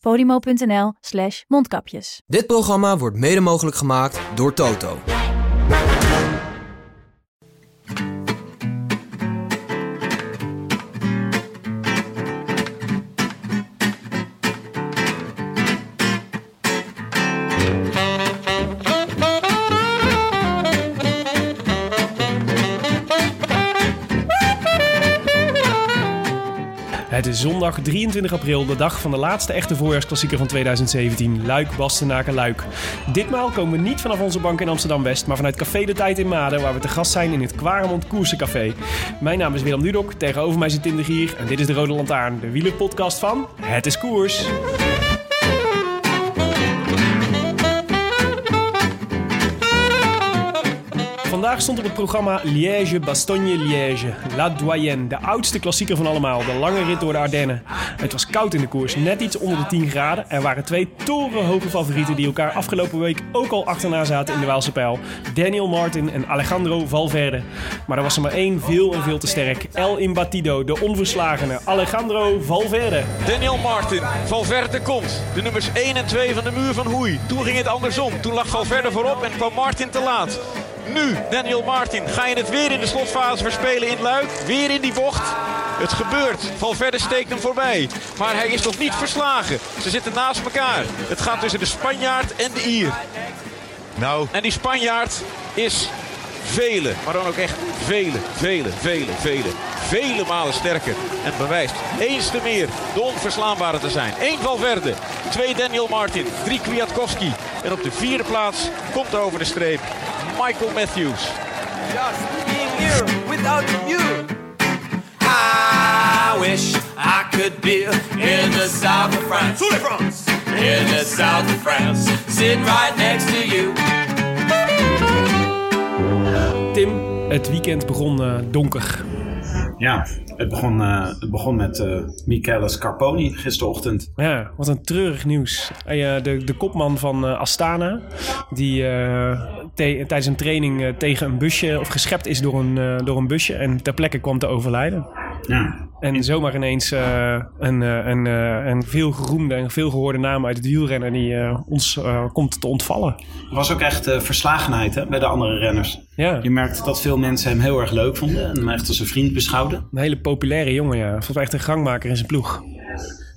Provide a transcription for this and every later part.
podimo.nl slash mondkapjes. Dit programma wordt mede mogelijk gemaakt door Toto. Het is zondag 23 april, de dag van de laatste echte voorjaarsklassieker van 2017, Luik, Bastenaken, Luik. Ditmaal komen we niet vanaf onze bank in Amsterdam-West, maar vanuit Café de Tijd in Maden, waar we te gast zijn in het Kwaremond Koersencafé. Mijn naam is Willem Dudok, tegenover mij zit Tim Gier en dit is de Rode Lantaarn, de wielerpodcast van Het is Koers. Vandaag stond op het programma Liège-Bastogne-Liège. La Doyenne, de oudste klassieker van allemaal. De lange rit door de Ardennen. Het was koud in de koers, net iets onder de 10 graden. Er waren twee torenhoge favorieten die elkaar afgelopen week ook al achterna zaten in de Waalse pijl. Daniel Martin en Alejandro Valverde. Maar er was er maar één veel en veel te sterk. El Imbatido, de onverslagene Alejandro Valverde. Daniel Martin, Valverde komt. De nummers 1 en 2 van de muur van Hoei. Toen ging het andersom. Toen lag Valverde voorop en kwam Martin te laat. Nu, Daniel Martin, ga je het weer in de slotfase verspelen in Luik? Weer in die bocht? Het gebeurt. Valverde steekt hem voorbij. Maar hij is nog niet verslagen. Ze zitten naast elkaar. Het gaat tussen de Spanjaard en de Ier. Nou, En die Spanjaard is vele, maar dan ook echt vele, vele, vele, vele, vele malen sterker. En bewijst eens te meer de onverslaanbare te zijn. Eén Valverde, twee Daniel Martin, drie Kwiatkowski. En op de vierde plaats komt over de streep Michael Matthews. just being here without you. I wish I could be in the south of France. In the south of France, sitting right next to you. Tim, het weekend begon eh, donker. Ja, het begon, eh, het begon met eh Michele Scarponi gisterochtend. Ja, wat een treurig nieuws. Eh, de, de kopman van eh, Astana, die eh, tijdens een training eh, tegen een busje, of geschept is door een, eh, door een busje en ter plekke kwam te overlijden. Ja, En zomaar ineens eh, een, een, een veel geroemde en veel gehoorde naam uit het wielrennen die ons komt te ontvallen. er was ook echt verslagenheid hè, bij de andere renners. Ja, Je merkte dat veel mensen hem heel erg leuk vonden en hem echt als een vriend beschouwden. een hele populaire jongen, ja. Volgens mij echt een gangmaker in zijn ploeg.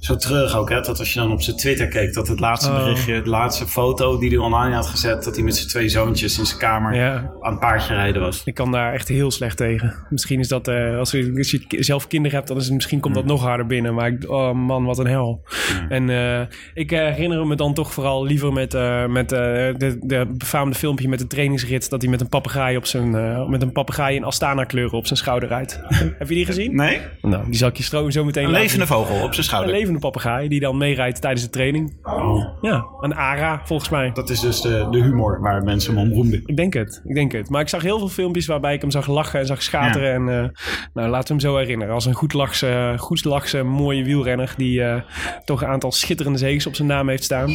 Zo terug ook, hè, dat als je dan op zijn Twitter keek, dat het laatste Oh. berichtje, de laatste foto die hij online had gezet, dat hij met zijn twee zoontjes in zijn kamer Ja. aan het paardje rijden was. Ik kan daar echt heel slecht tegen. Misschien is dat, eh, als, je, als je zelf kinderen hebt, dan is het, misschien komt dat nog harder binnen. Maar ik, oh man, wat een hel. En eh, ik herinner me dan toch vooral liever met, eh, met de, de befaamde filmpje met de trainingsrit. Dat hij met een papegaai op zijn, met een papegaai in Astana kleuren op zijn schouder rijdt. Heb je die gezien? Nee? Nou, die zal ik je zo meteen Een levende vogel op zijn Een schouder. Levende papegaai die dan meerijdt tijdens de training. Oh, Ja, een ARA volgens mij. dat is dus de, de humor waar mensen hem om roemden. Ik denk het, ik denk het. Maar ik zag heel veel filmpjes waarbij ik hem zag lachen en zag schateren. En eh, nou, laten we hem zo herinneren. Als een goed lachse, goed lachse mooie wielrenner die eh, toch een aantal schitterende zegens op zijn naam heeft staan.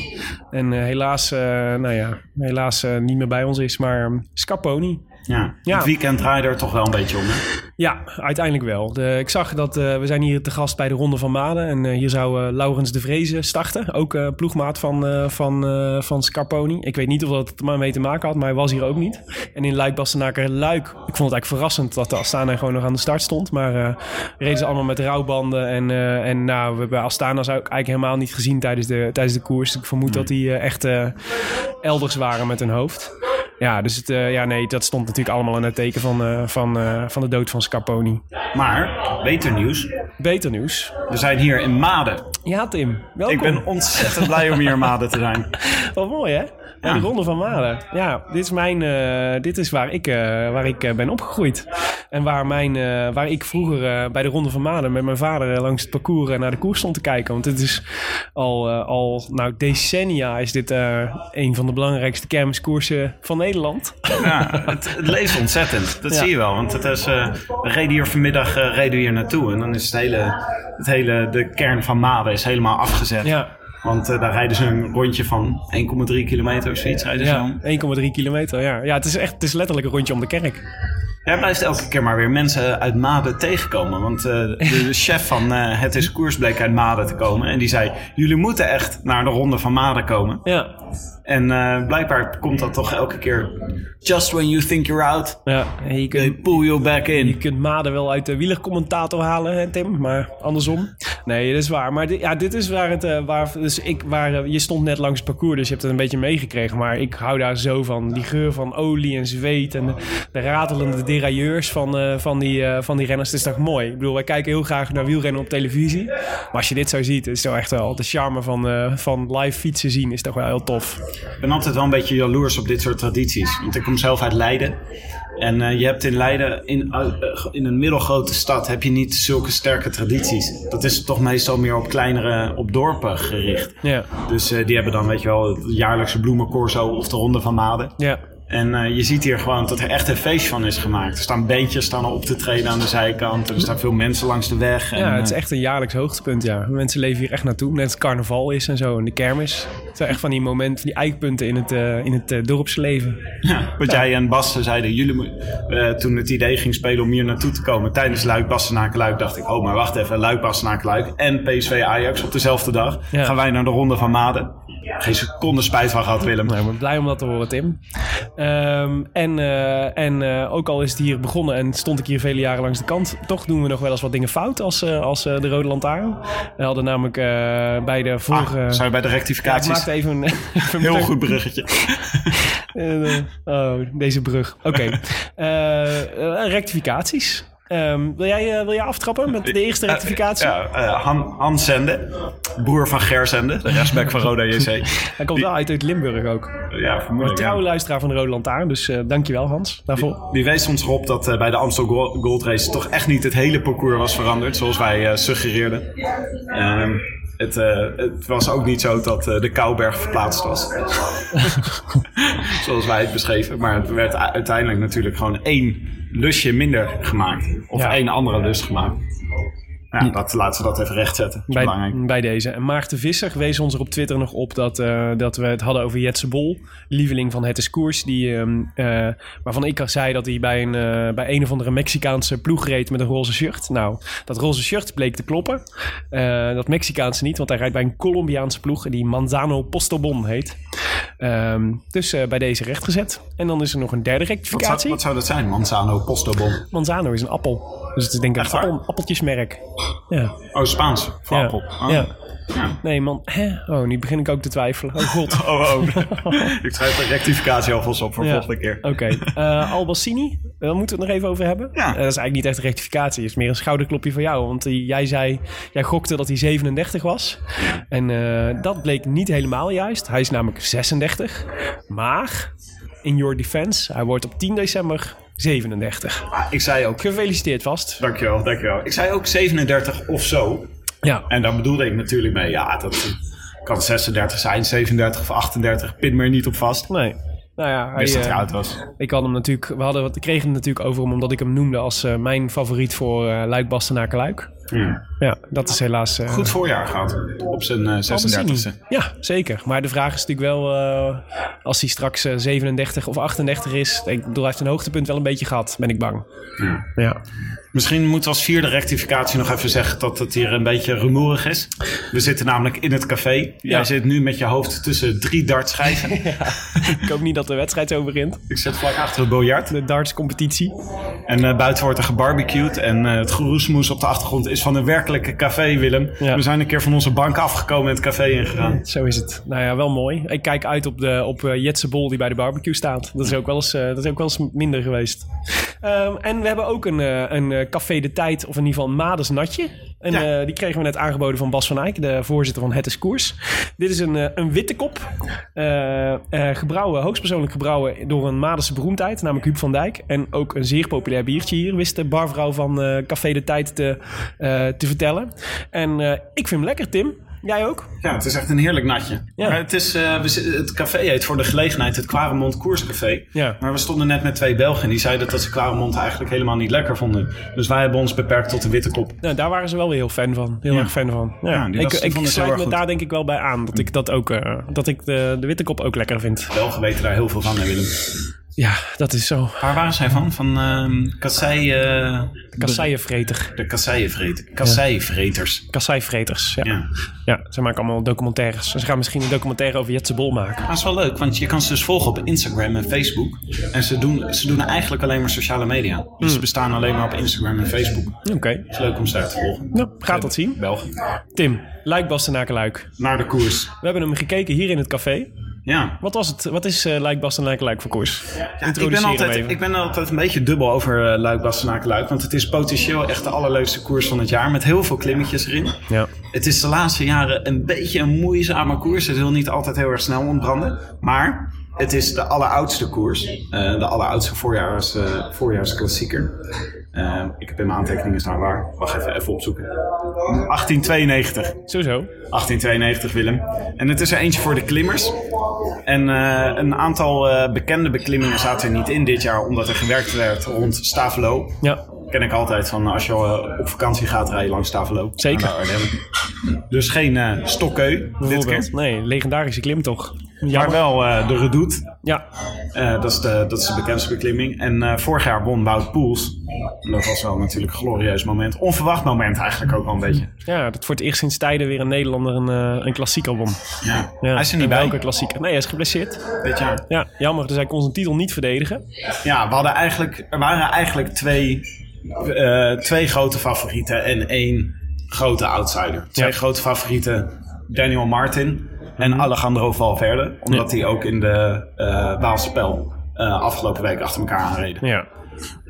En eh, helaas, nou ja, helaas niet meer bij ons is. Maar ehm, Scarponi. Ja, Ja. het weekend draaide er toch wel een beetje om. Hè? Ja, uiteindelijk wel. De, ik zag dat eh, we zijn hier te gast bij de Ronde van Maden. En eh, hier zou eh, Laurens de Vreese starten. Ook ploegmaat van, van, van Scarponi. Ik weet niet of dat er maar mee te maken had, maar hij was hier ook niet. En in Luik Bastenaker Luik. Ik vond het eigenlijk verrassend dat de Astana gewoon nog aan de start stond. Maar reden ze allemaal met rouwbanden. En, en nou, we hebben Astana zou ik eigenlijk helemaal niet gezien tijdens de, tijdens de koers. Ik vermoed dat die echt elders waren met hun hoofd. Ja, dus het, eh, ja, nee, dat stond natuurlijk allemaal in het teken van, eh, van, eh, van de dood van Scarponi. Maar, beter nieuws. Beter nieuws. We zijn hier in Maden Ja, Tim. Welkom. Ik ben ontzettend blij om hier in Maden te zijn. Wat mooi, hè? Ja, de Ronde van Maden. Ja, dit is, mijn, eh, dit is waar ik, eh, waar ik eh, ben opgegroeid. En waar, mijn, waar ik vroeger bij de Ronde van Maden met mijn vader langs het parcours naar de koers stond te kijken. Want dit is al, al nou, decennia is dit een van de belangrijkste kermiskoersen van Nederland. Ja, het, het leeft ontzettend. Dat Ja. zie je wel. Want het is, we reden hier vanmiddag reden hier naartoe. En dan is het hele, het hele, de kern van Maden is helemaal afgezet. Ja, Want eh, daar rijden ze een rondje van 1,3 kilometer of zoiets. Rijden ja om. 1,3 kilometer. Ja. ja, het is echt het is letterlijk een rondje om de kerk. Jij blijft elke keer maar weer mensen uit Maden tegenkomen. Want eh, de, de chef van eh, Het is Koers bleek uit Maden te komen. En die zei, jullie moeten echt naar de ronde van Maden komen. Ja, En eh, blijkbaar komt dat toch elke keer... Just when you think you're out, ja. En je they kunt, pull you back je in. kunt Maden wel uit de wielercommentator halen, hè, Tim. Maar andersom. Nee, dat is waar. Maar dit, ja, dit is waar het... eh, waar, dus ik, waar, eh, je stond net langs het parcours, dus je hebt het een beetje meegekregen. Maar ik hou daar zo van. Die geur van olie en zweet en de, de ratelende derailleurs van, eh, van, die, eh, van die renners. Het is toch mooi? Ik bedoel, wij kijken heel graag naar wielrennen op televisie. Maar als je dit zo ziet, is het toch echt wel... De charme van, eh, van live fietsen zien is toch wel heel tof. Ik ben altijd wel een beetje jaloers op dit soort tradities. Want ik kom zelf uit Leiden. En eh, je hebt in Leiden, in, eh, in een middelgrote stad, heb je niet zulke sterke tradities. Dat is toch meestal meer op kleinere, op dorpen gericht. Ja, Dus eh, die hebben dan, weet je wel, het jaarlijkse bloemencorso of de Ronde van Maden. ja. En eh, je ziet hier gewoon dat er echt een feest van is gemaakt. Er staan beentjes staan op te treden aan de zijkant. Er staan veel mensen langs de weg. En, Ja, het is eh, echt een jaarlijks hoogtepunt, ja. Mensen leven hier echt naartoe. Net als het carnaval is en zo. En de kermis. Het zijn echt van die momenten, van die eikpunten in het, eh, in het dorpsleven. Ja, wat jij en Bas zeiden, jullie, toen het idee ging spelen om hier naartoe te komen tijdens Luik Bastenaken Luik, dacht ik, oh maar wacht even, Luik Bastenaken Luik en PSV Ajax op dezelfde dag. Ja. Gaan wij naar de Ronde van Maden. Geen seconde spijt van gehad, Willem. Nou, ik ben blij om dat te horen, Tim. Ehm, en eh, en eh, ook al is het hier begonnen en stond ik hier vele jaren langs de kant, toch doen we nog wel eens wat dingen fout als, eh, als de Rode Lantaarn. We hadden namelijk bij de vorige... Ah, zou je bij de Ja, ik rectificaties... maakte even een... even Heel goed bruggetje. Oh, deze brug. Oké. Eh, rectificaties. Ehm, wil, jij, eh, wil jij aftrappen met de eerste rectificatie? Ja, eh, Han, Zende, broer van Ger Zende, de rechtsback van Roda JC. Hij komt wel uit, uit Limburg ook. Ja, Een vermoedelijk. trouwe ja. luisteraar van de Rode Lantaarn. Dus eh dankjewel Hans daarvoor. Die wees ons erop dat eh, bij de Amstel Go- Gold Race toch echt niet het hele parcours was veranderd, zoals wij eh, suggereerden. Ehm, het, eh, het was ook niet zo dat eh, de Kouberg verplaatst was. zoals wij het beschreven. Maar het werd uiteindelijk natuurlijk gewoon één lusje minder gemaakt. Of één andere lus gemaakt. Ja, dat, laten we dat even rechtzetten. Dat is belangrijk. Bij, bij deze. En Maarten Visser wees ons er op Twitter nog op dat, eh, dat we het hadden over Jetse Bol, lieveling van Het is Koers, die, ehm, eh, waarvan ik al zei dat hij bij een, eh, bij een of andere Mexicaanse ploeg reed met een roze shirt. Nou, dat roze shirt bleek te kloppen. Dat Mexicaanse niet, want hij rijdt bij een Colombiaanse ploeg die Manzano Postobon heet. Ehm, dus bij deze rechtgezet. En dan is er nog een derde Wat zou, rectificatie. wat zou dat zijn? Manzano Postobon. Manzano is een appel. Dus het is denk ik Echt een waar? appel, appeltjesmerk. Ja. Oh, Spaans. Voor ja. appel. Oh. Ja. Ja. Nee, man. Hè? Oh, nu begin ik ook te twijfelen. Oh, god. Oh, oh. ik schrijf de rectificatie alvast op voor de Ja. volgende keer. Oké. Eh, Albassini, daar moeten we het nog even over hebben. Ja. Eh, dat is eigenlijk niet echt een rectificatie. Het is meer een schouderklopje voor jou. Want eh, jij zei, jij gokte dat hij 37 was. En eh, dat bleek niet helemaal juist. Hij is namelijk 36. Maar, in your defense, hij wordt op 10 december 37. Ah, ik zei ook... Gefeliciteerd vast. Dankjewel, dankjewel. Ik zei ook 37 of zo. Ja. En daar bedoelde ik natuurlijk mee, ja, dat kan 36 zijn, 37 of 38. Pin me er niet op vast. Nee. Nou ja, hij, dat eh, hij oud was. Ik had hem natuurlijk, we hadden, we kregen het natuurlijk over hem omdat ik hem noemde als eh, mijn favoriet voor eh Luik Bastenaken Luik. Ja, dat is helaas. eh, Goed voorjaar gehad. Op zijn eh, 36e. Albassini. Ja, zeker. Maar de vraag is natuurlijk wel, eh, als hij straks eh, 37 of 38 is, ik bedoel, hij heeft een hoogtepunt wel een beetje gehad, ben ik bang. Ja. Misschien moeten we als vierde rectificatie nog even zeggen dat het hier een beetje rumoerig is. We zitten namelijk in het café. Jij Ja. zit nu met je hoofd tussen drie dartschijven. Ik hoop niet dat de wedstrijd zo begint. Ik zit vlak achter het biljart. De darts competitie. En eh, buiten wordt er gebarbecued. En eh, het geroesmoes op de achtergrond is van een werkelijke café, Willem. Ja. We zijn een keer van onze bank afgekomen en het café ingegaan. Zo is het. Nou ja, wel mooi. Ik kijk uit op, de, op eh, Jetse Bol die bij de barbecue staat. Dat is ook wel eens, eh, dat is ook wel eens minder geweest. Ehm, en we hebben ook een, eh, een café de tijd, of in ieder geval een Mades Natje. En Ja. eh, die kregen we net aangeboden van Bas van Eyck, de voorzitter van Het is Koers. Dit is een, eh, een witte kop. eh, gebrouwen, hoogstpersoonlijk gebrouwen door een Madense beroemdheid, namelijk Huub van Dijk. En ook een zeer populair biertje hier, wist de barvrouw van Café de Tijd te, te vertellen. En ik vind hem lekker, Tim. Jij ook? Ja, het is echt een heerlijk natje. Ja. Maar het, is, eh, het café heet voor de gelegenheid het Quaremont Koerscafé. Ja. Maar we stonden net met twee Belgen en die zeiden dat ze Quaremont eigenlijk helemaal niet lekker vonden. Dus wij hebben ons beperkt tot de witte kop. Nou, daar waren ze wel weer heel fan van. Heel Ja. erg fan van. Ja. Ik ik sluit me goed. daar denk ik wel bij aan. Dat ik dat ook, eh, dat ik de, de witte kop ook lekker vind. Belgen weten daar heel veel van, hè Willem. Ja, dat is zo. Waar waren zij van? Van kassei... eh, Kasseienvreter. de. Kasseivreters. Kasseivreters, ja. ja. Ja. ze maken allemaal documentaires. Ze gaan misschien een documentaire over Jetse Bol maken. Maar dat is wel leuk, want je kan ze dus volgen op Instagram en Facebook. En ze doen, ze doen eigenlijk alleen maar sociale media. Dus Hmm. ze bestaan alleen maar op Instagram en Facebook. Oké. Het is leuk om ze daar te volgen. Nou, gaat dat zien. Belgen. Tim, Luik Bastenaken Luik. Naar de koers. We hebben hem gekeken hier in het café. Ja. Wat was het? Wat is eh Luik Bastenaken Luik voor koers? ik, ben altijd, ik ben altijd een beetje dubbel over uh, Luik Bastenaken Luik. Want het is potentieel echt de allerleukste koers van het jaar. Met heel veel klimmetjes erin. Ja. Het is de laatste jaren een beetje een moeizame koers. Het wil niet altijd heel erg snel ontbranden. Maar het is de alleroudste koers. Eh, de alleroudste voorjaars, voorjaarsklassieker. Eh, ik heb in mijn aantekeningen staan waar. Wacht even, even opzoeken. 1892. Sowieso. 1892, Willem. En het is er eentje voor de klimmers. En eh, een aantal eh, bekende beklimmingen zaten er niet in dit jaar, omdat er gewerkt werd rond Stavelo. Ja. Ken ik altijd van als je eh, op vakantie gaat rijden langs Stavelo. Zeker. Ardennen. Dus geen eh stokkeu dit keer. Nee, legendarische klimtocht. Maar Jammer. wel eh, de Redoute. Ja. Eh, dat, is de, dat is de bekendste beklimming. En eh, vorig jaar won Wout Poels. En dat was wel natuurlijk een glorieus moment. Onverwacht moment eigenlijk ook wel een beetje. ja, dat voor het eerst sinds tijden weer een Nederlander een, een klassieker won. Ja. Ja. Hij is er niet bij welke klassieker? Nee, hij is geblesseerd. dit jaar. Ja, jammer. Dus hij kon zijn titel niet verdedigen. Ja, we hadden eigenlijk, er waren eigenlijk twee, twee grote favorieten en één grote outsider. Twee Ja. grote favorieten, Daniel Martin en Alejandro Valverde. Omdat die ook in de eh Waalse Pijl eh, afgelopen week achter elkaar aanreden. Ja.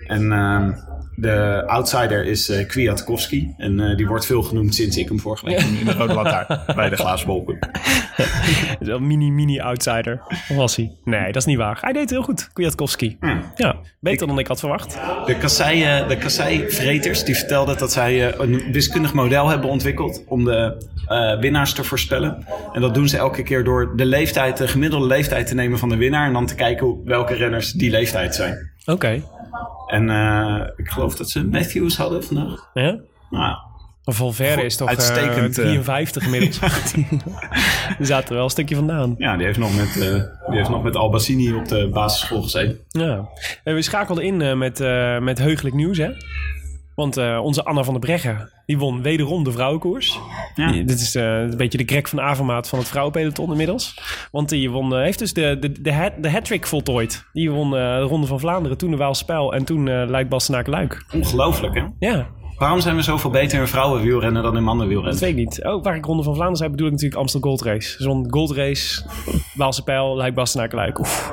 En ehm, de outsider is eh Kwiatkowski. En eh, die wordt veel genoemd sinds ik hem vorige week in de Rode Lantaarn bij de Glazen. Een mini, mini outsider. Of was hij? Nee, dat is niet waar. Hij deed heel goed, Kwiatkowski. Ja, beter dan ik had verwacht. De kasseien, de kasseivreters die vertelden dat zij eh, een wiskundig model hebben ontwikkeld om de eh, winnaars te voorspellen. En dat doen ze elke keer door de leeftijd, de gemiddelde leeftijd te nemen van de winnaar en dan te kijken welke renners die leeftijd zijn. Oké. En eh, ik geloof dat ze Matthews hadden vandaag. Ja? Nou, Valverde is toch Uitstekend, eh, eh. 53 inmiddels. Die zaten er wel een stukje vandaan. ja, die heeft nog met, eh, die heeft nog met Albacini op de basisschool gezeten. Ja. En we schakelden in eh, met, eh, met heugelijk nieuws, hè? Want eh, onze Anna van der Breggen, die won wederom de vrouwenkoers. Ja. Die- Dit is eh, een beetje de Greg van Avermaat van het vrouwenpeloton inmiddels. Want die won, eh, heeft dus de, de, de, hat, de hat-trick voltooid. Die won de Ronde van Vlaanderen, toen de Waalspel en toen eh Luik Bastenaken Luik. Ongelooflijk, hè? Ja, Waarom zijn we zoveel beter in vrouwenwielrennen dan in dat mannenwielrennen? weet ik niet. Oh, waar ik Ronde van Vlaanderen zei, bedoel ik natuurlijk Amstel Gold Race. Zo'n Gold Race, Waalse Pijl, Luik Bastenaken Luik. Oef.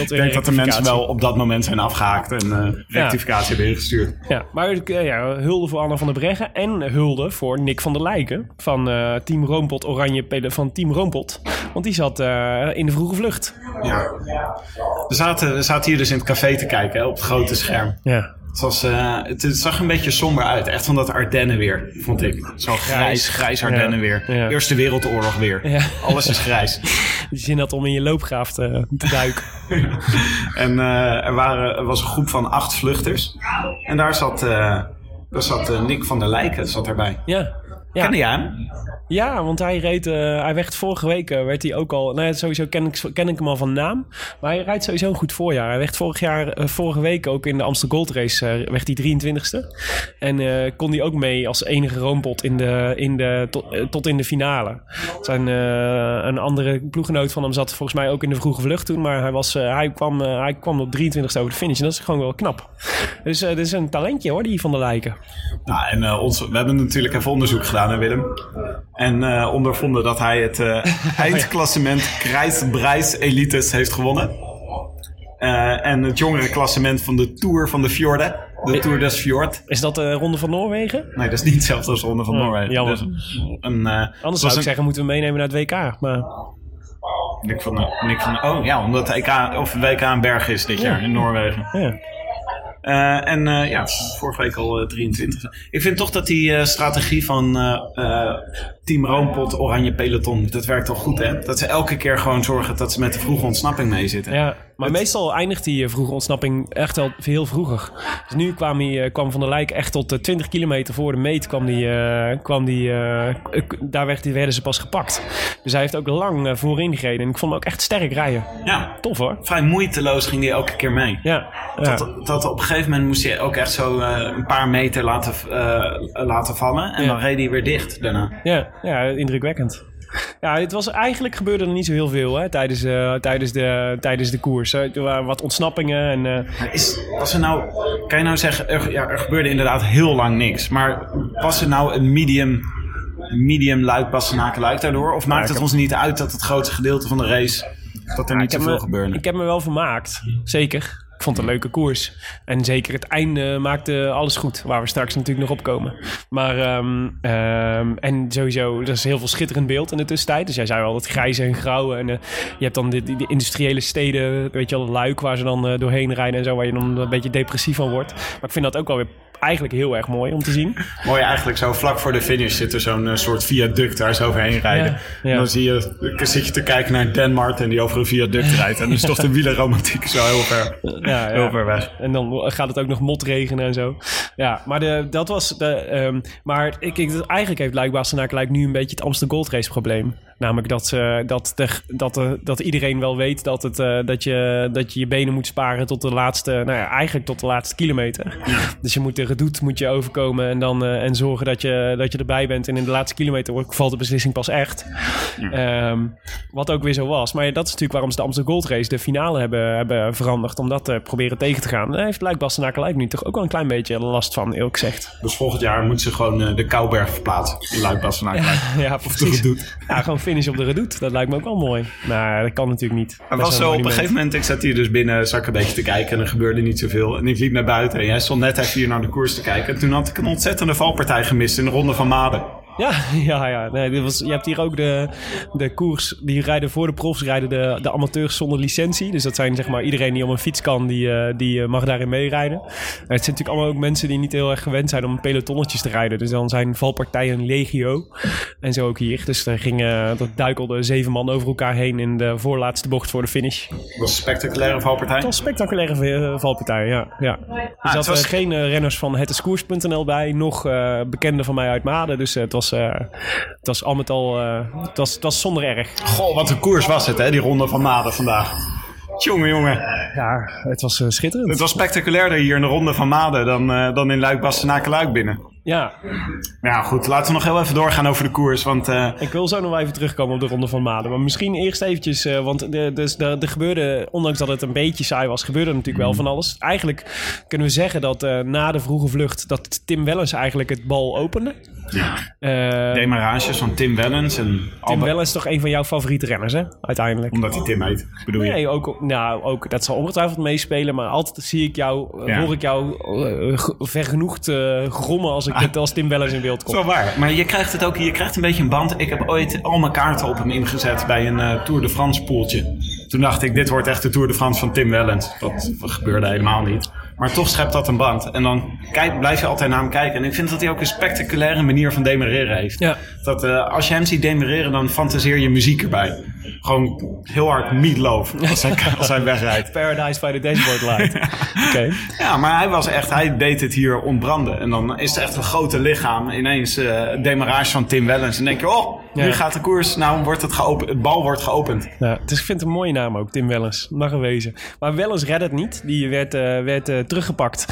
Ik denk dat de mensen wel op dat moment zijn afgehaakt en eh, rectificatie hebben ingestuurd. Ja, maar eh, ja, hulde voor Anna van der Breggen en hulde voor Nick van der Lijken van eh, Team Roompot Oranje van Team Roompot. Want die zat in de vroege vlucht. Ja. We zaten, we zaten hier dus in het café te kijken hè, op het grote scherm. Ja. Het, was, eh, het, het zag een beetje somber uit. Echt van dat Ardennen weer, vond ik. Zo grijs, grijs Ardennen Ja, weer. ja. Eerste Wereldoorlog weer. Ja. Alles is grijs. Die zin had om in je loopgraaf te, te duiken. en eh, er, waren, er was een groep van acht vluchters. En daar zat, eh, daar zat Nick van der Lijken zat erbij. Ja. Ja. Kende jij hem? Ja, want hij reed, eh, hij werd vorige week, eh, werd hij ook al, nou ja, sowieso ken ik, ken ik hem al van naam, maar hij rijdt sowieso een goed voorjaar. Hij werd vorig jaar, eh, vorige week ook in de Amsterdam Gold Race, werd hij 23ste. En kon hij ook mee als enige roompot in de, in de, tot, tot in de finale. Zijn, een andere ploeggenoot van hem zat volgens mij ook in de vroege vlucht toen, maar hij, was, hij, kwam, hij kwam op 23ste over de finish en dat is gewoon wel knap. Dus dit is een talentje hoor, die van der Lijken. Nou, en ons, we hebben natuurlijk even onderzoek gedaan, hè, Willem. En eh, ondervonden dat hij het eh, eindklassement Krijsbreis Elites heeft gewonnen. Eh, en het jongere klassement van de Tour van de Fjorden. De Tour des Fjord. Is dat de Ronde van Noorwegen? Nee, dat is niet hetzelfde als de Ronde van Oh, Noorwegen. jammer. Is een, Anders zou ik een- zeggen, moeten we meenemen naar het WK. Maar Nick van, Nick van oh ja, omdat de EK of WK een berg is dit jaar in Noorwegen. ja. Eh, en eh, ja, vorige week al eh, 23. Ik vind toch dat die eh, strategie van eh, eh, Team Roompot, Oranje Peloton, dat werkt toch goed hè? Dat ze elke keer gewoon zorgen dat ze met de vroege ontsnapping mee zitten. Ja, maar meestal eindigt die eh, vroege ontsnapping echt wel heel vroeger. Dus nu kwam, hij, eh, kwam Van der Lijk echt tot eh, 20 kilometer voor de meet. Kwam die, eh, kwam die, eh, daar werd, die werden ze pas gepakt. Dus hij heeft ook lang eh, voorin gereden. En ik vond hem ook echt sterk rijden. Ja, Tof hoor. vrij moeiteloos ging hij elke keer mee. Ja, ja. Dat, dat op een gegeven moment moest hij ook echt zo eh, een paar meter laten, eh, laten vallen. En Ja. dan reed hij weer dicht daarna. ja, ja indrukwekkend. Ja, het was, eigenlijk gebeurde er niet zo heel veel hè, tijdens, eh, tijdens, de, tijdens de koers. Er waren wat ontsnappingen en... eh, Is, was er nou, kan je nou zeggen, er, ja, er gebeurde inderdaad heel lang niks. Maar was er nou een medium, medium luik Bastenaken luik daardoor? Of maakt het ons niet uit dat het grootste gedeelte van de race, dat er niet ik heb zoveel me- gebeurde? Ik heb me wel vermaakt, zeker. Ik vond het een leuke koers. En zeker het einde maakte alles goed, waar we straks natuurlijk nog op komen. Maar, ehm, ehm, en sowieso, er is heel veel schitterend beeld in de tussentijd. Dus jij zei al, dat grijze en grauwe. En eh, je hebt dan de, die, die industriële steden, weet je wel, luik waar ze dan eh, doorheen rijden en zo, waar je dan een beetje depressief van wordt. Maar ik vind dat ook wel weer eigenlijk heel erg mooi om te zien. Mooi eigenlijk zo vlak voor de finish zit er zo'n eh, soort viaduct daar zo overheen rijden. Ja, ja. En dan zie je, zit je te kijken naar Dan Martin die over een viaduct rijdt. En dan is toch de wielerromantiek zo heel ver, Ja, heel ver weg. En dan gaat het ook nog motregenen en zo. Ja, maar de, dat was de. ehm, maar ik, ik, eigenlijk heeft Luik Bastenaken lijkt nu een beetje het Amsterdam Gold Race probleem. Namelijk dat, ze dat, de, dat, de, dat iedereen wel weet dat, het, eh, dat, je, dat je je benen moet sparen tot de laatste. Nou ja, eigenlijk tot de laatste kilometer. Dus je moet de redoute moet je overkomen en, dan, eh, en zorgen dat je, dat je erbij bent. En in de laatste kilometer valt de beslissing pas echt. Ehm, wat ook weer zo was. Maar dat is natuurlijk waarom ze de Amsterdam Gold Race de finale hebben, hebben veranderd. Om dat te proberen tegen te gaan. Daar heeft Luik Bastenaken Luik nu toch ook wel een klein beetje last van, eerlijk gezegd. Dus volgend jaar moeten ze gewoon eh, de Kouberg verplaatsen. Luik Bastenaken. ja, de precies. Ja, gewoon finish op de redoute. Dat lijkt me ook wel mooi. Maar dat kan natuurlijk niet. Er was zo op een gegeven moment, ik zat hier dus binnen, zat ik een beetje te kijken en er gebeurde niet zoveel. En ik liep naar buiten en jij stond net even hier naar de koers te kijken. En toen had ik een ontzettende valpartij gemist in de ronde van Maden. Ja, ja, ja. Nee, dit was, je hebt hier ook de, de koers. Die rijden voor de profs, rijden de, de amateurs zonder licentie. Dus dat zijn zeg maar iedereen die op een fiets kan, die, eh, die eh, mag daarin meerijden. Het zijn natuurlijk allemaal ook mensen die niet heel erg gewend zijn om pelotonnetjes te rijden. Dus dan zijn valpartijen legio. En zo ook hier. Dus er gingen, dat duikelde zeven man over elkaar heen in de voorlaatste bocht voor de finish. Dat was een spectaculaire valpartij. Het was een spectaculaire eh, valpartij, ja. ja. Er het zaten was- geen eh, renners van hetiskoers.nl bij, nog eh bekenden van mij uit Maden. Dus eh, het, was, eh, het was al met al, eh, het was zonder erg. Goh, wat een koers was het, hè, die ronde van Maden vandaag. Jongen, jongen. Ja, het was eh, schitterend. Het was spectaculairder hier in de ronde van Maden dan, dan in Luik Bastenaken Luik binnen. Ja, Ja, goed. Laten we nog heel even doorgaan over de koers. Want eh, ik wil zo nog even terugkomen op de Ronde van Maden. Maar misschien eerst eventjes, eh, want de, dus de, de gebeurde, ondanks dat het een beetje saai was, gebeurde er natuurlijk wel van alles. Eigenlijk kunnen we zeggen dat eh, na de vroege vlucht, dat Tim Wellens eigenlijk het bal opende. Eh, demarages van Tim Wellens en Tim Albert- Wellens is toch een van jouw favoriete renners, hè? Uiteindelijk. Omdat hij Tim heet, bedoel je? Nee, ook, nou, ook, dat zal ongetwijfeld meespelen. Maar altijd zie ik jou, Ja. hoor ik jou vergenoegd grommen als, ik als Tim Wellens in beeld komt. wel waar. Maar je krijgt het ook, je krijgt een beetje een band. Ik heb ooit al mijn kaarten op hem ingezet bij een eh, Tour de France poeltje. Toen dacht ik, dit wordt echt de Tour de France van Tim Wellens. Dat gebeurde helemaal niet. Maar toch schept dat een band. En dan kijk, blijf je altijd naar hem kijken. En ik vind dat hij ook een spectaculaire manier van demereren heeft. Ja. Dat eh, als je hem ziet demereren, dan fantaseer je muziek erbij. Gewoon heel hard meatloaf als hij, als hij wegrijdt. Paradise by the Dashboard Light. Oké. Ja, maar hij was echt, hij deed het hier ontbranden. En dan is het echt een grote lichaam. Ineens eh demarage van Tim Wellens. En denk je, oh, nu gaat de koers. Nou wordt het geopend. Het bal wordt geopend. Ja, dus ik vind het een mooie naam ook, Tim Wellens. Mag er wezen. Maar Wellens redde het niet. Die werd, eh, werd eh, teruggepakt.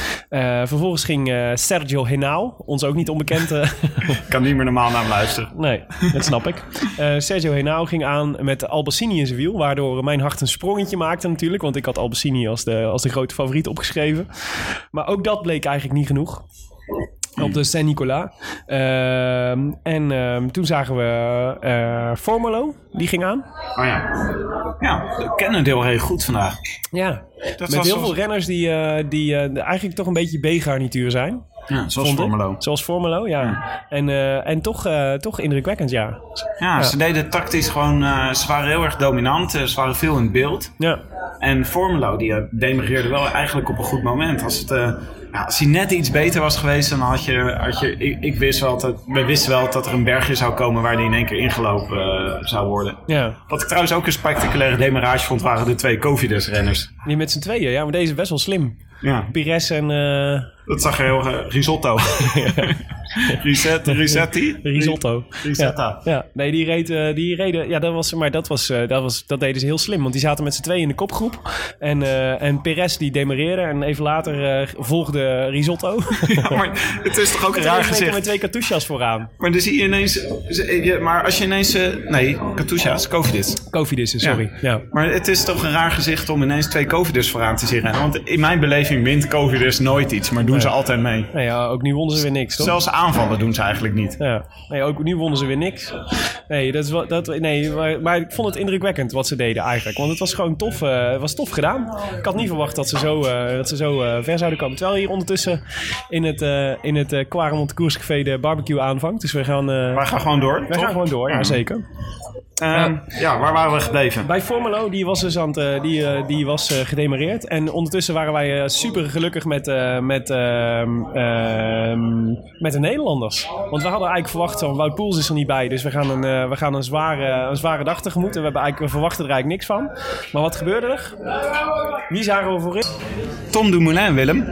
Vervolgens ging Sergio Henao, ons ook niet onbekend... Ik kan niet meer normaal naar hem luisteren. Nee, dat snap ik. Sergio Henao ging aan met Albacini in zijn wiel. Waardoor mijn hart een sprongetje maakte natuurlijk. Want ik had Albacini als de, als de grote favoriet opgeschreven. Maar ook dat bleek eigenlijk niet genoeg. Op de Saint-Nicolas. Ehm, en ehm, toen zagen we eh Formolo, die ging aan. Oh ja. Ja, we kennen deel heel goed vandaag. Ja, Dat met heel zoals- veel renners die, eh, die eh, eigenlijk toch een beetje B-garnituur zijn. Ja, zoals ik. Formelo. Zoals Formelo, ja. En, eh, en toch, eh, toch indrukwekkend, ja. Ja, ze deden tactisch gewoon... eh, ze waren heel erg dominant. ze waren veel in beeld. Ja, En Formelo, die demereerde wel eigenlijk op een goed moment. Als, het, ja, als hij net iets beter was geweest, dan had je... Had je ik, ik wist wel dat, we wisten wel dat er een bergje zou komen waar hij in één keer ingelopen zou worden. ja. Wat ik trouwens ook een spectaculaire demarage vond, waren de twee Covidus-renners. Die met z'n tweeën, ja, maar deze is best wel slim. Ja, Pires en dat zag er heel... eh, risotto. Reset, Risetti? Risotto. Risetta. Ja, nee, die, reed, eh, die reden, ja, dat was, maar dat, was, eh, dat, was, dat deden ze heel slim. Want die zaten met z'n tweeën in de kopgroep. En, en Perez die demareerde. En even later volgde Risotto. Ja, maar het is toch ook een raar gezicht. met twee cartouches vooraan. Maar dan zie je ineens... je- Maar als je ineens... Nee, Katusha's, Covidus. Covidis, sorry. Ja. Maar het is toch een raar gezicht om ineens twee Covidus vooraan te zien. Want in mijn beleving wint Covidus nooit iets, maar doen ze altijd mee. Nou ja, ook nu wonnen ze weer niks, toch? Zelfs aanvallen doen ze eigenlijk niet. Ja, nee, ook nu wonnen ze weer niks. Nee, dat is wel, dat, nee maar, maar ik vond het indrukwekkend wat ze deden eigenlijk. Want het was gewoon tof, eh, het was tof gedaan. Ik had niet verwacht dat ze zo, eh, dat ze zo eh, ver zouden komen. Terwijl hier ondertussen in het, in het uh, Quaremont Koerscafé de barbecue aanvangt. Dus we gaan, eh, Maar ga gewoon door. wij gaan gewoon door, ja zeker. Ehm, ja, waar waren we gebleven? Bij Formelo, die was dus aan het, eh, die, eh, die was eh, gedemareerd. En ondertussen waren wij eh, super gelukkig met, eh, met, ehm, ehm, met de Nederlanders. Want we hadden eigenlijk verwacht, van Wout Poels is er niet bij. Dus we gaan een, eh, we gaan een, zware, een zware dag tegemoet. En we, hebben eigenlijk, we verwachten er eigenlijk niks van. Maar wat gebeurde er? Wie zagen we voorin? Tom Dumoulin, Willem.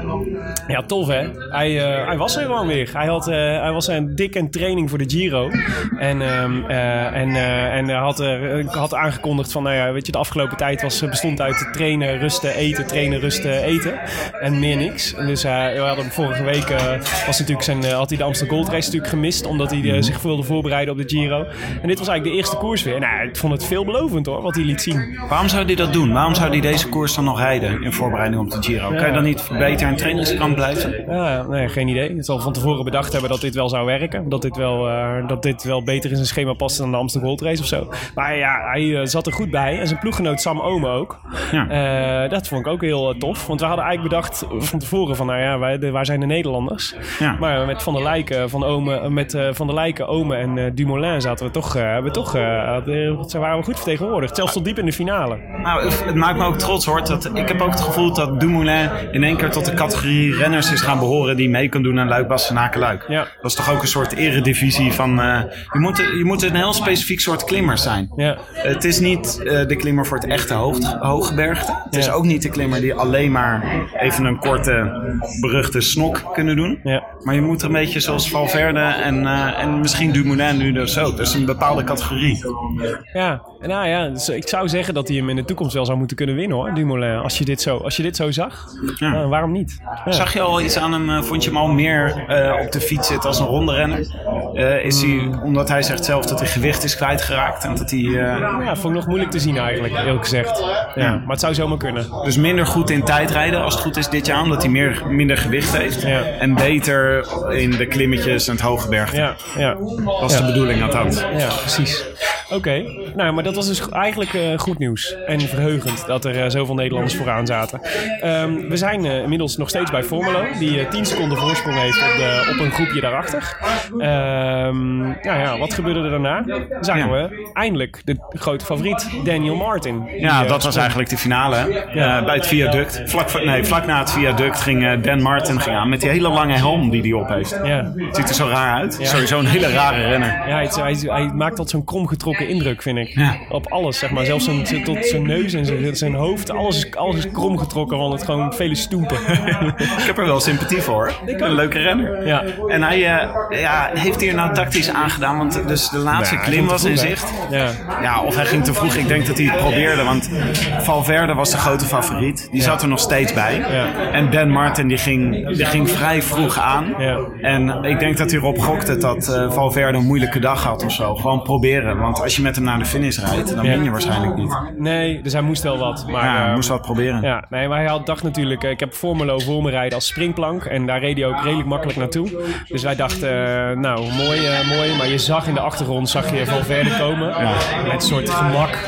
Ja, tof hè. Hij, eh, hij was er gewoon weer. Hij, had, eh, hij was een dikke training voor de Giro. En, ehm, eh, en, eh, en had, er- had aangekondigd van, nou ja, weet je, de afgelopen tijd was, bestond uit trainen, rusten, eten, trainen, rusten, eten. En meer niks. Dus eh, we hadden vorige week eh, was natuurlijk zijn, eh, had hij de Amsterdam Gold Race natuurlijk gemist. Omdat hij eh, zich wilde voorbereiden op de Giro. En dit was eigenlijk de eerste koers weer. Nou, ik vond het veelbelovend hoor, wat hij liet zien. Waarom zou hij dat doen? Waarom zou hij deze koers dan nog rijden in voorbereiding op de Giro? Kan je dan niet beter in trainingskamp blijven? Ja, nee, geen idee. Het zal van tevoren bedacht hebben dat dit wel zou werken. Dat dit wel, eh, dat dit wel beter in zijn schema past dan de Amsterdam Gold Race of zo. Maar ja, hij eh, zat er goed bij. En zijn ploeggenoot Sam Ome ook. Ja. Eh, dat vond ik ook heel eh, tof. Want we hadden eigenlijk bedacht van tevoren van, nou ja, wij, de- waar zijn de Nederlanders? Ja. Maar met Van der Lijken, van Ome, met Van der Lijken, Ome en Dumoulin zaten we toch, we toch, ze waren we goed vertegenwoordigd. Zelfs tot diep in de finale. Nou, het maakt me ook trots hoor. Dat, ik heb ook het gevoel dat Dumoulin in één keer tot de categorie renners is gaan behoren die mee kan doen aan Luik, Bastenaken, Luik. Ja. Dat is toch ook een soort eredivisie van... je, moet, je moet een heel specifiek soort klimmer zijn. Ja. Het is niet eh, de klimmer voor het echte hoog, hooggebergte. Het is ook niet de klimmer die alleen maar even een korte, beruchte snok kunnen doen. Ja. Maar je moet er een beetje zoals Valverde en, eh, en misschien Dumoulin nu dus ook. Dat is een bepaalde categorie. Ja, nou ja, dus ik zou zeggen dat hij hem in de toekomst wel zou moeten kunnen winnen hoor, Dumoulin. Als je dit zo, als je dit zo zag, Ja. Nou, waarom niet? Ja. Zag je al iets aan hem? eh, Vond je hem al meer eh, op de fiets zitten als een ronde renner? Eh, is hij, omdat hij zegt zelf dat hij gewicht is kwijtgeraakt en dat hij Ja, vond ik nog moeilijk te zien eigenlijk, eerlijk gezegd. Ja, maar het zou zomaar kunnen. dus minder goed in tijdrijden als het goed is dit jaar, omdat hij meer, minder gewicht heeft. En beter in de klimmetjes en het hoge bergte. Ja, ja, Dat is de bedoeling althans. ja precies. Oké, nou, maar dat was dus eigenlijk eh, goed nieuws. En verheugend dat er eh, zoveel Nederlanders vooraan zaten. Ehm, we zijn eh, inmiddels nog steeds bij Formelo, die eh 10 seconden voorsprong heeft op, de, op een groepje daarachter. Ehm, nou ja, wat gebeurde er daarna? Zagen Ja. we eindelijk de grote favoriet, Daniel Martin. Ja, dat was eigenlijk de finale. Ja. Bij het viaduct. Vlak, voor- nee, vlak na het viaduct ging Dan Martin ging aan met die hele lange helm die hij op heeft. Ja. Het ziet er zo raar uit. Sowieso een hele rare renner. Ja, hij, hij, hij maakt dat zo'n kromgetrokken indruk, vind ik. Ja. Op alles, zeg maar. Zelfs zijn, zijn- tot zijn neus en zijn, zijn hoofd. Alles is, alles is kromgetrokken van het gewoon vele stoempen. Ik heb er wel sympathie voor. Een leuke renner. ja. En hij eh, ja, heeft hier nou tactisch aangedaan, want dus de laatste klim was in vroeg, zicht. Ja. Ja, of hij ging te vroeg. Ik denk dat hij het probeerde, want Valverde was de grote favoriet. Die zat er nog steeds bij. Ja. En Dan Martin die ging, die ging vrij vroeg aan. Ja. En ik denk dat hij erop gokte dat eh, Valverde een moeilijke dag had of zo. Gewoon proberen. Want als je met hem naar de finish rijdt, dan win je waarschijnlijk niet. Nee, dus hij moest wel wat. Maar, Ja, ehm, moest wat proberen. Ja, nee, maar hij had, dacht natuurlijk, eh, ik heb Formelo voor me rijden als springplank. En daar reed hij ook redelijk makkelijk naartoe. Dus wij dachten, eh, nou, mooi, eh, mooi. Maar je zag in de achtergrond, zag je Valverde komen. Met een soort gemak.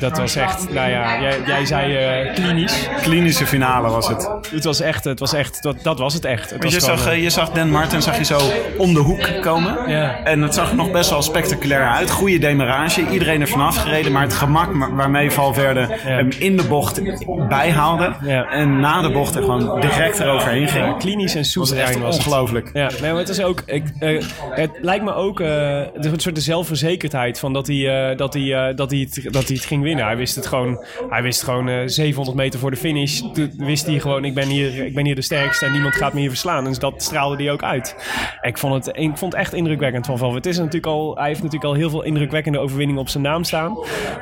Dat was echt, nou ja, jij, jij zei klinisch. Klinische finale was het. Het was echt, het was echt, dat, dat was het echt. Het je was gewoon, zag, je zag Dan Martin zag je zo om de hoek komen. Ja. En het zag er nog best wel spectaculair uit. Goede demarrage. Iedereen er vanaf gereden. Maar het gemak ma- waarmee Valverde hem in de bocht bijhaalde. En na de bocht er gewoon direct eroverheen ging. klinisch en soeverein was ongelooflijk. Ja, nee, maar het is ook. Ik, eh, het lijkt me ook eh, een soort de zelfverzekerdheid van dat hij, eh, dat, hij, dat, hij het, dat hij het ging winnen. Hij wist het gewoon. Hij wist gewoon eh, 700 meter voor de finish. Toen wist hij gewoon: ik ben, hier, ik ben hier de sterkste en niemand gaat me hier verslaan. En dat straalde hij ook uit. Ik vond het, ik vond het echt indrukwekkend van Valverde. Het is natuurlijk al, hij heeft natuurlijk al heel veel indrukwekkende overwinningen op zijn naam staan.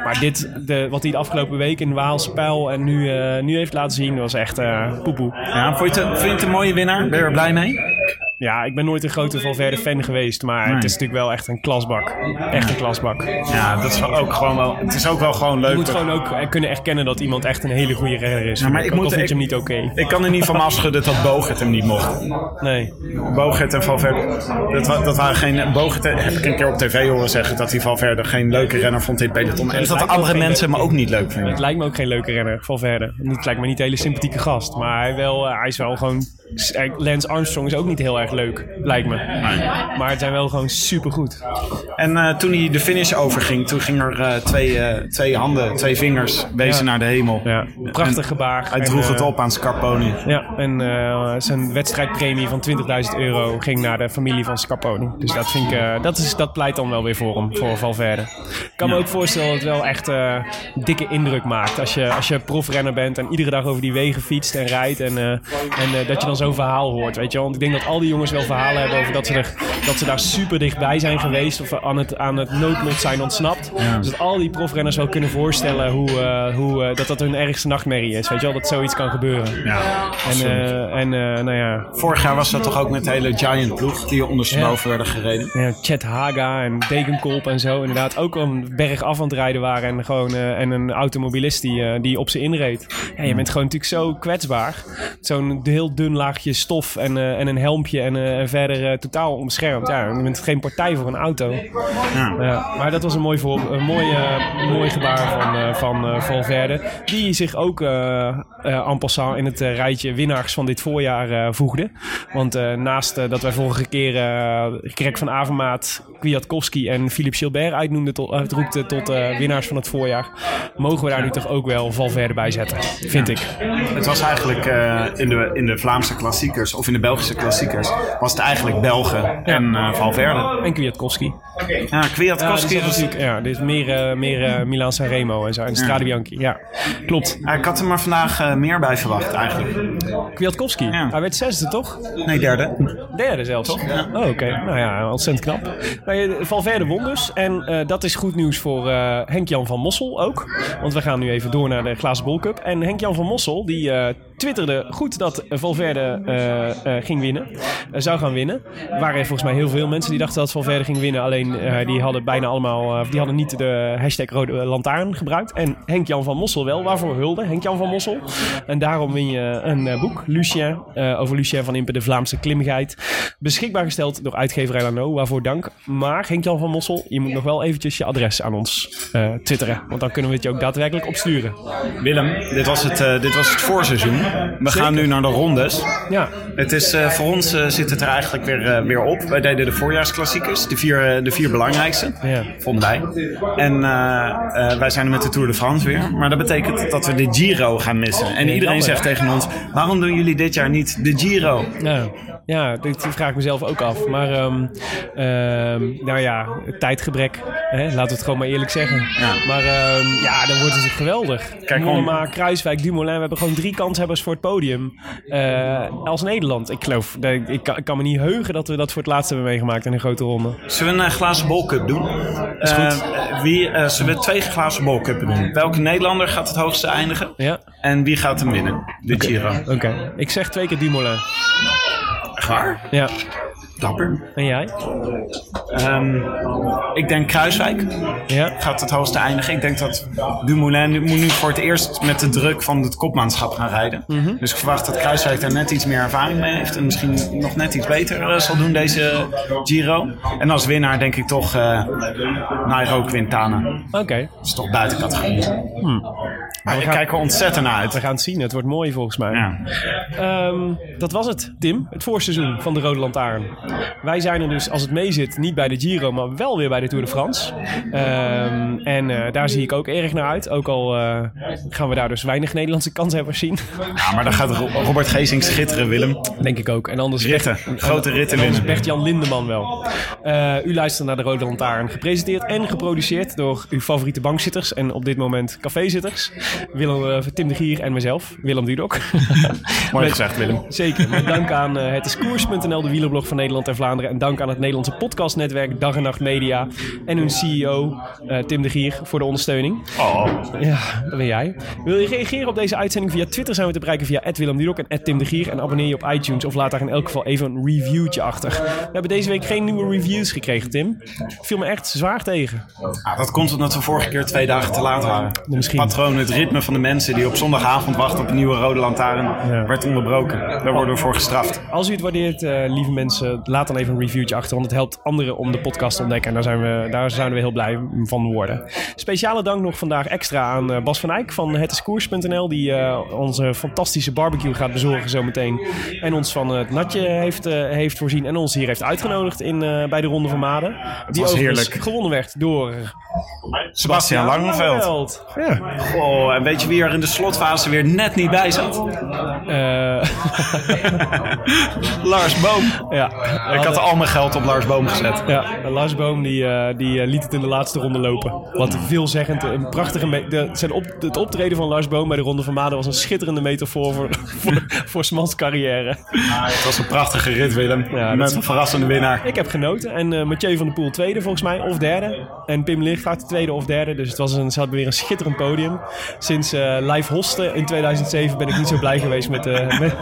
Maar dit, de, wat hij de afgelopen week in Waalse Pijl en nu, eh, nu heeft laten zien, was echt eh poepoe. Ja, vond je het een mooie winnaar? Ben je er blij mee? Ja, ik ben nooit een grote Valverde fan geweest, maar het is natuurlijk wel echt een klasbak. Echt een klasbak. Je Ja, dat is wel ook gewoon wel. Het is ook wel gewoon leuk. moet dat- gewoon ook eh, kunnen erkennen dat iemand echt een hele goede renner is. Ja, maar ik Ook moet vind ik, je hem niet oké. ik kan er niet van afschudden dat Bogert hem niet mocht. Nee. Bogert en Valverde. Dat, wa- dat waren geen. Bogert heb ik een keer op tv horen zeggen dat hij Valverde geen leuke renner vond in het peloton. En dat andere mensen hem ook niet leuk Het vinden. lijkt me ook geen leuke renner, Valverde. Het lijkt me niet een hele sympathieke gast. Maar hij, wel, eh, hij is wel gewoon... eh, Lance Armstrong is ook niet heel erg leuk, lijkt me. Maar het zijn wel gewoon supergoed. En eh, toen hij de finish overging, toen ging er eh, twee, eh, twee handen, twee vingers wezen Ja. naar de hemel. Ja, prachtig En gebaar. Hij droeg het op aan Scarponi. Ja, en eh, zijn wedstrijdpremie van 20.000 euro ging naar de familie van Scarponi. Dus dat, vind ik, eh, dat, is, dat pleit dan wel weer voor hem, voor Valverde. Ik kan me ook voorstellen dat het wel echt eh, dikke indruk maakt. Als je, als je profrenner bent en iedere dag over die wegen fietst en rijdt. En, eh, en eh, dat je dan zo'n verhaal hoort, weet je wel. Want ik denk dat al die jongens wel verhalen hebben over dat ze, er, dat ze daar super dichtbij zijn geweest. Of aan het, aan het noodlot zijn ontsnapt. Dus dat al die profrenners wel kunnen voorstellen hoe, eh, hoe, eh, dat dat hun ergste nachtmerrie is. Weet je wel, dat zoiets kan gebeuren. Ja, En, eh, en eh, nou ja, Vorig jaar was dat toch ook met de hele Giant ploeg die ondersteboven werden gereden. ja, Chet Haga en Degenkolb en zo. Inderdaad, ook een berg af aan het rijden waren. En, gewoon, eh, en een automobilist die, eh, die op ze inreed. Ja, je bent gewoon natuurlijk zo kwetsbaar. Zo'n heel dun laagje stof en, eh, en een helmpje en, eh, en verder eh, totaal onbeschermd. Ja, je bent geen partij voor een auto. Ja, maar dat was een mooi, voor, een mooi, mooi gebaar van, eh, van eh, Valverde. Die zich ook eh eh, en passant in het rijtje winnaars van dit voorjaar eh, voegde. Want eh, naast dat wij vorige keer eh Greg van Avermaat, Kwiatkowski en Philippe Gilbert uitnoemden tot, uitroepten tot eh, winnaars van het voorjaar, mogen we daar nu toch ook wel Valverde bij zetten, vind ik. Het was eigenlijk eh, in, de, in de Vlaamse klassiekers, of in de Belgische klassiekers, was het eigenlijk Belgen en eh, Valverde. En Kwiatkowski. Ja, Ja, Kwiatkowski dit is was... natuurlijk, ja, dit is meer, eh, meer eh, Milan Sanremo en zo. En Strade Bianchi, ja. Klopt. Ja, ik had er maar vandaag eh, meer bij verwacht eigenlijk. Kwiatkowski, Ja. hij werd zesde toch? Nee, derde. Derde zelfs. Oh, oké. Nou ja, ontzettend knap. Maar je- Valverde won dus. En eh, dat is goed nieuws voor eh, Henk-Jan van Mossel ook. Want we gaan nu even door naar de Glazen Bol Cup. En Henk-Jan van Mossel, die eh, twitterde goed dat Valverde eh, eh, ging winnen. Zou gaan winnen. Er waren volgens mij heel veel mensen die dachten dat Valverde ging winnen. Alleen eh, die hadden bijna allemaal... eh, die hadden niet de hashtag rode lantaarn gebruikt. En Henk-Jan van Mossel wel. Waarvoor hulde Henk-Jan van Mossel? En daarom win je een eh, boek, Lucien, eh, over Lucien van Impe, de Vlaamse klimguide. Beschikbaar gesteld door uitgeverij Lano, waarvoor dank. Maar Henk-Jan van Mossel, je moet nog wel eventjes je adres aan ons eh, twitteren. Want dan kunnen we het je ook daadwerkelijk opsturen. Willem, dit was het, eh, dit was het voorseizoen. We gaan nu naar de rondes. Ja, Het is, eh, voor ons eh, zit het er eigenlijk weer, eh, weer op. Wij deden de voorjaarsklassiekers, de vier, eh, de vier belangrijkste, Ja. vonden wij. En eh, eh, wij zijn er met de Tour de France weer. Maar dat betekent dat we de Giro gaan missen. En iedereen zegt tegen ons, waarom doen jullie dit jaar niet de Giro? ja. Ja dit vraag ik mezelf ook af. Maar ehm, ehm, nou ja, tijdgebrek. Hè? Laten we het gewoon maar eerlijk zeggen. Ja. Maar ehm, ja, dan wordt het geweldig. Kijk, Mollema, Kruiswijk, Dumoulin. We hebben gewoon drie kanshebbers voor het podium. eh, als Nederland. Ik geloof, dat- ik, kan, ik kan me niet heugen dat we dat voor het laatst hebben meegemaakt in een grote ronde. Zullen we een glazen bolcup doen? Is goed. Eh, wie, eh, zullen we twee glazen bolcuppen doen? Welke Nederlander gaat het hoogste eindigen? Ja, En wie gaat hem winnen? De Giro. oké. Ik zeg twee keer Dumoulin. Echt waar? Ja. Dapper. En jij? Ehm, ik denk Kruiswijk Ja. gaat het hoogste eindigen. Ik denk dat Dumoulin nu- moet nu voor het eerst met de druk van het kopmaanschap gaan rijden. Dus ik verwacht dat Kruiswijk daar net iets meer ervaring mee heeft. En misschien nog net iets beter eh, zal doen deze Giro. En als winnaar denk ik toch eh Nairo Quintana. Oké. Dat is toch buiten categorie. Maar ik gaan- kijk er ontzettend naar We uit. gaan het zien. Het wordt mooi volgens mij. Ja. Ehm, dat was het, Tim. Het voorseizoen van de Rode Lantaarn. Wij zijn er dus, als het mee zit, niet bij de Giro, maar wel weer bij de Tour de France. Ehm, en eh, daar zie ik ook erg naar uit. Ook al eh, gaan we daar dus weinig Nederlandse kanshebbers zien. ja, maar dan gaat Ro- Robert Geesing schitteren, Willem. Denk ik ook. En anders Ritten. Grote ritten winnen. Bert-Jan Lindeman wel. Eh, u luistert naar de Rode Lantaarn. Gepresenteerd en geproduceerd door uw favoriete bankzitters. En op dit moment cafézitters. Willem, eh, Tim de Gier en mezelf. Willem Dudok. Mooi gezegd, Willem. Zeker. Met dank aan eh, het koers.nl, de wielerblog van Nederland en Vlaanderen. En dank aan het Nederlandse podcastnetwerk Dag en Nacht Media. En hun CEO eh, Tim de Gier voor de ondersteuning. Oh, Ja, dat ben jij. Wil je reageren op deze uitzending via Twitter? Zijn we te bereiken via Willem Dudok en Tim de Gier. En abonneer je op iTunes of laat daar in elk geval even een reviewtje achter. We hebben deze week geen nieuwe reviews gekregen, Tim. Viel me echt zwaar tegen. Ah, dat komt omdat we vorige keer twee dagen te laat waren. Misschien. Het patroon, het ritme van de mensen die op zondagavond wachten op een nieuwe rode lantaarn werd onderbroken. Daar worden we voor gestraft. Als u het waardeert, eh, lieve mensen, laat dan even een reviewtje achter. Want het helpt anderen om de podcast te ontdekken. En daar, zijn we, daar zouden we heel blij van worden. Speciale dank nog vandaag extra aan eh, Bas van Eyck van hetiskoers.nl. Die eh, onze fantastische barbecue gaat bezorgen zometeen. En ons van het natje heeft, eh, heeft voorzien. En ons hier heeft uitgenodigd in, eh, bij de Ronde van Maden. Die was heerlijk. gewonnen werd door Sebastian Langeveld. Ja. Goh, en weet je wie er in de slotfase weer net niet bij zat? Eh, Lars Boom. ja. Ik had al mijn geld op Lars Boom gezet. Ja, Lars Boom die, eh, die eh, liet het in de laatste ronde lopen. Wat veelzeggend, een prachtige... De, zijn op, het optreden van Lars Boom bij de Ronde van Maden was een schitterende metafoor voor, voor, voor Smans carrière. Het was een prachtige rit, Willem. Ja, Met een verrassende winnaar. Ik heb genoten. En Mathieu van der Poel tweede volgens mij, of derde. En Pim Lichtvaart tweede of derde. Dus het was een, ze hadden weer een schitterend podium. Sinds eh Live Hosten in 2007 ben ik niet zo blij geweest met, de met,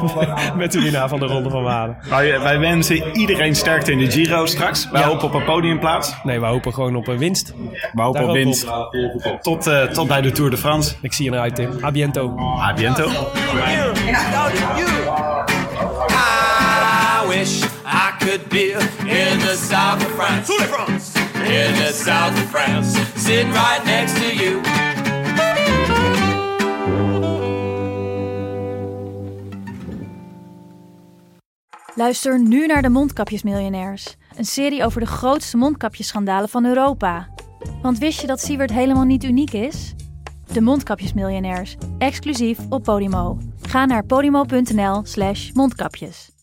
met de winnaar van de Ronde van Maden. Wij, wij wensen iedereen sterkte in de Giro straks. Wij Ja. hopen op een podiumplaats. Nee, we hopen gewoon op een winst. We hopen Daar op winst. Tot, eh, tot bij de Tour de France. Ik zie je eruit, Tim. A biento. A biento. I wish I could be in the south of France. In the south of France, sitting right next to you. Luister nu naar de Mondkapjesmiljonairs. Een serie over de grootste mondkapjesschandalen van Europa. Want wist je dat Siewert helemaal niet uniek is? De Mondkapjesmiljonairs, exclusief op Podimo. Ga naar podimo.nl slash mondkapjes.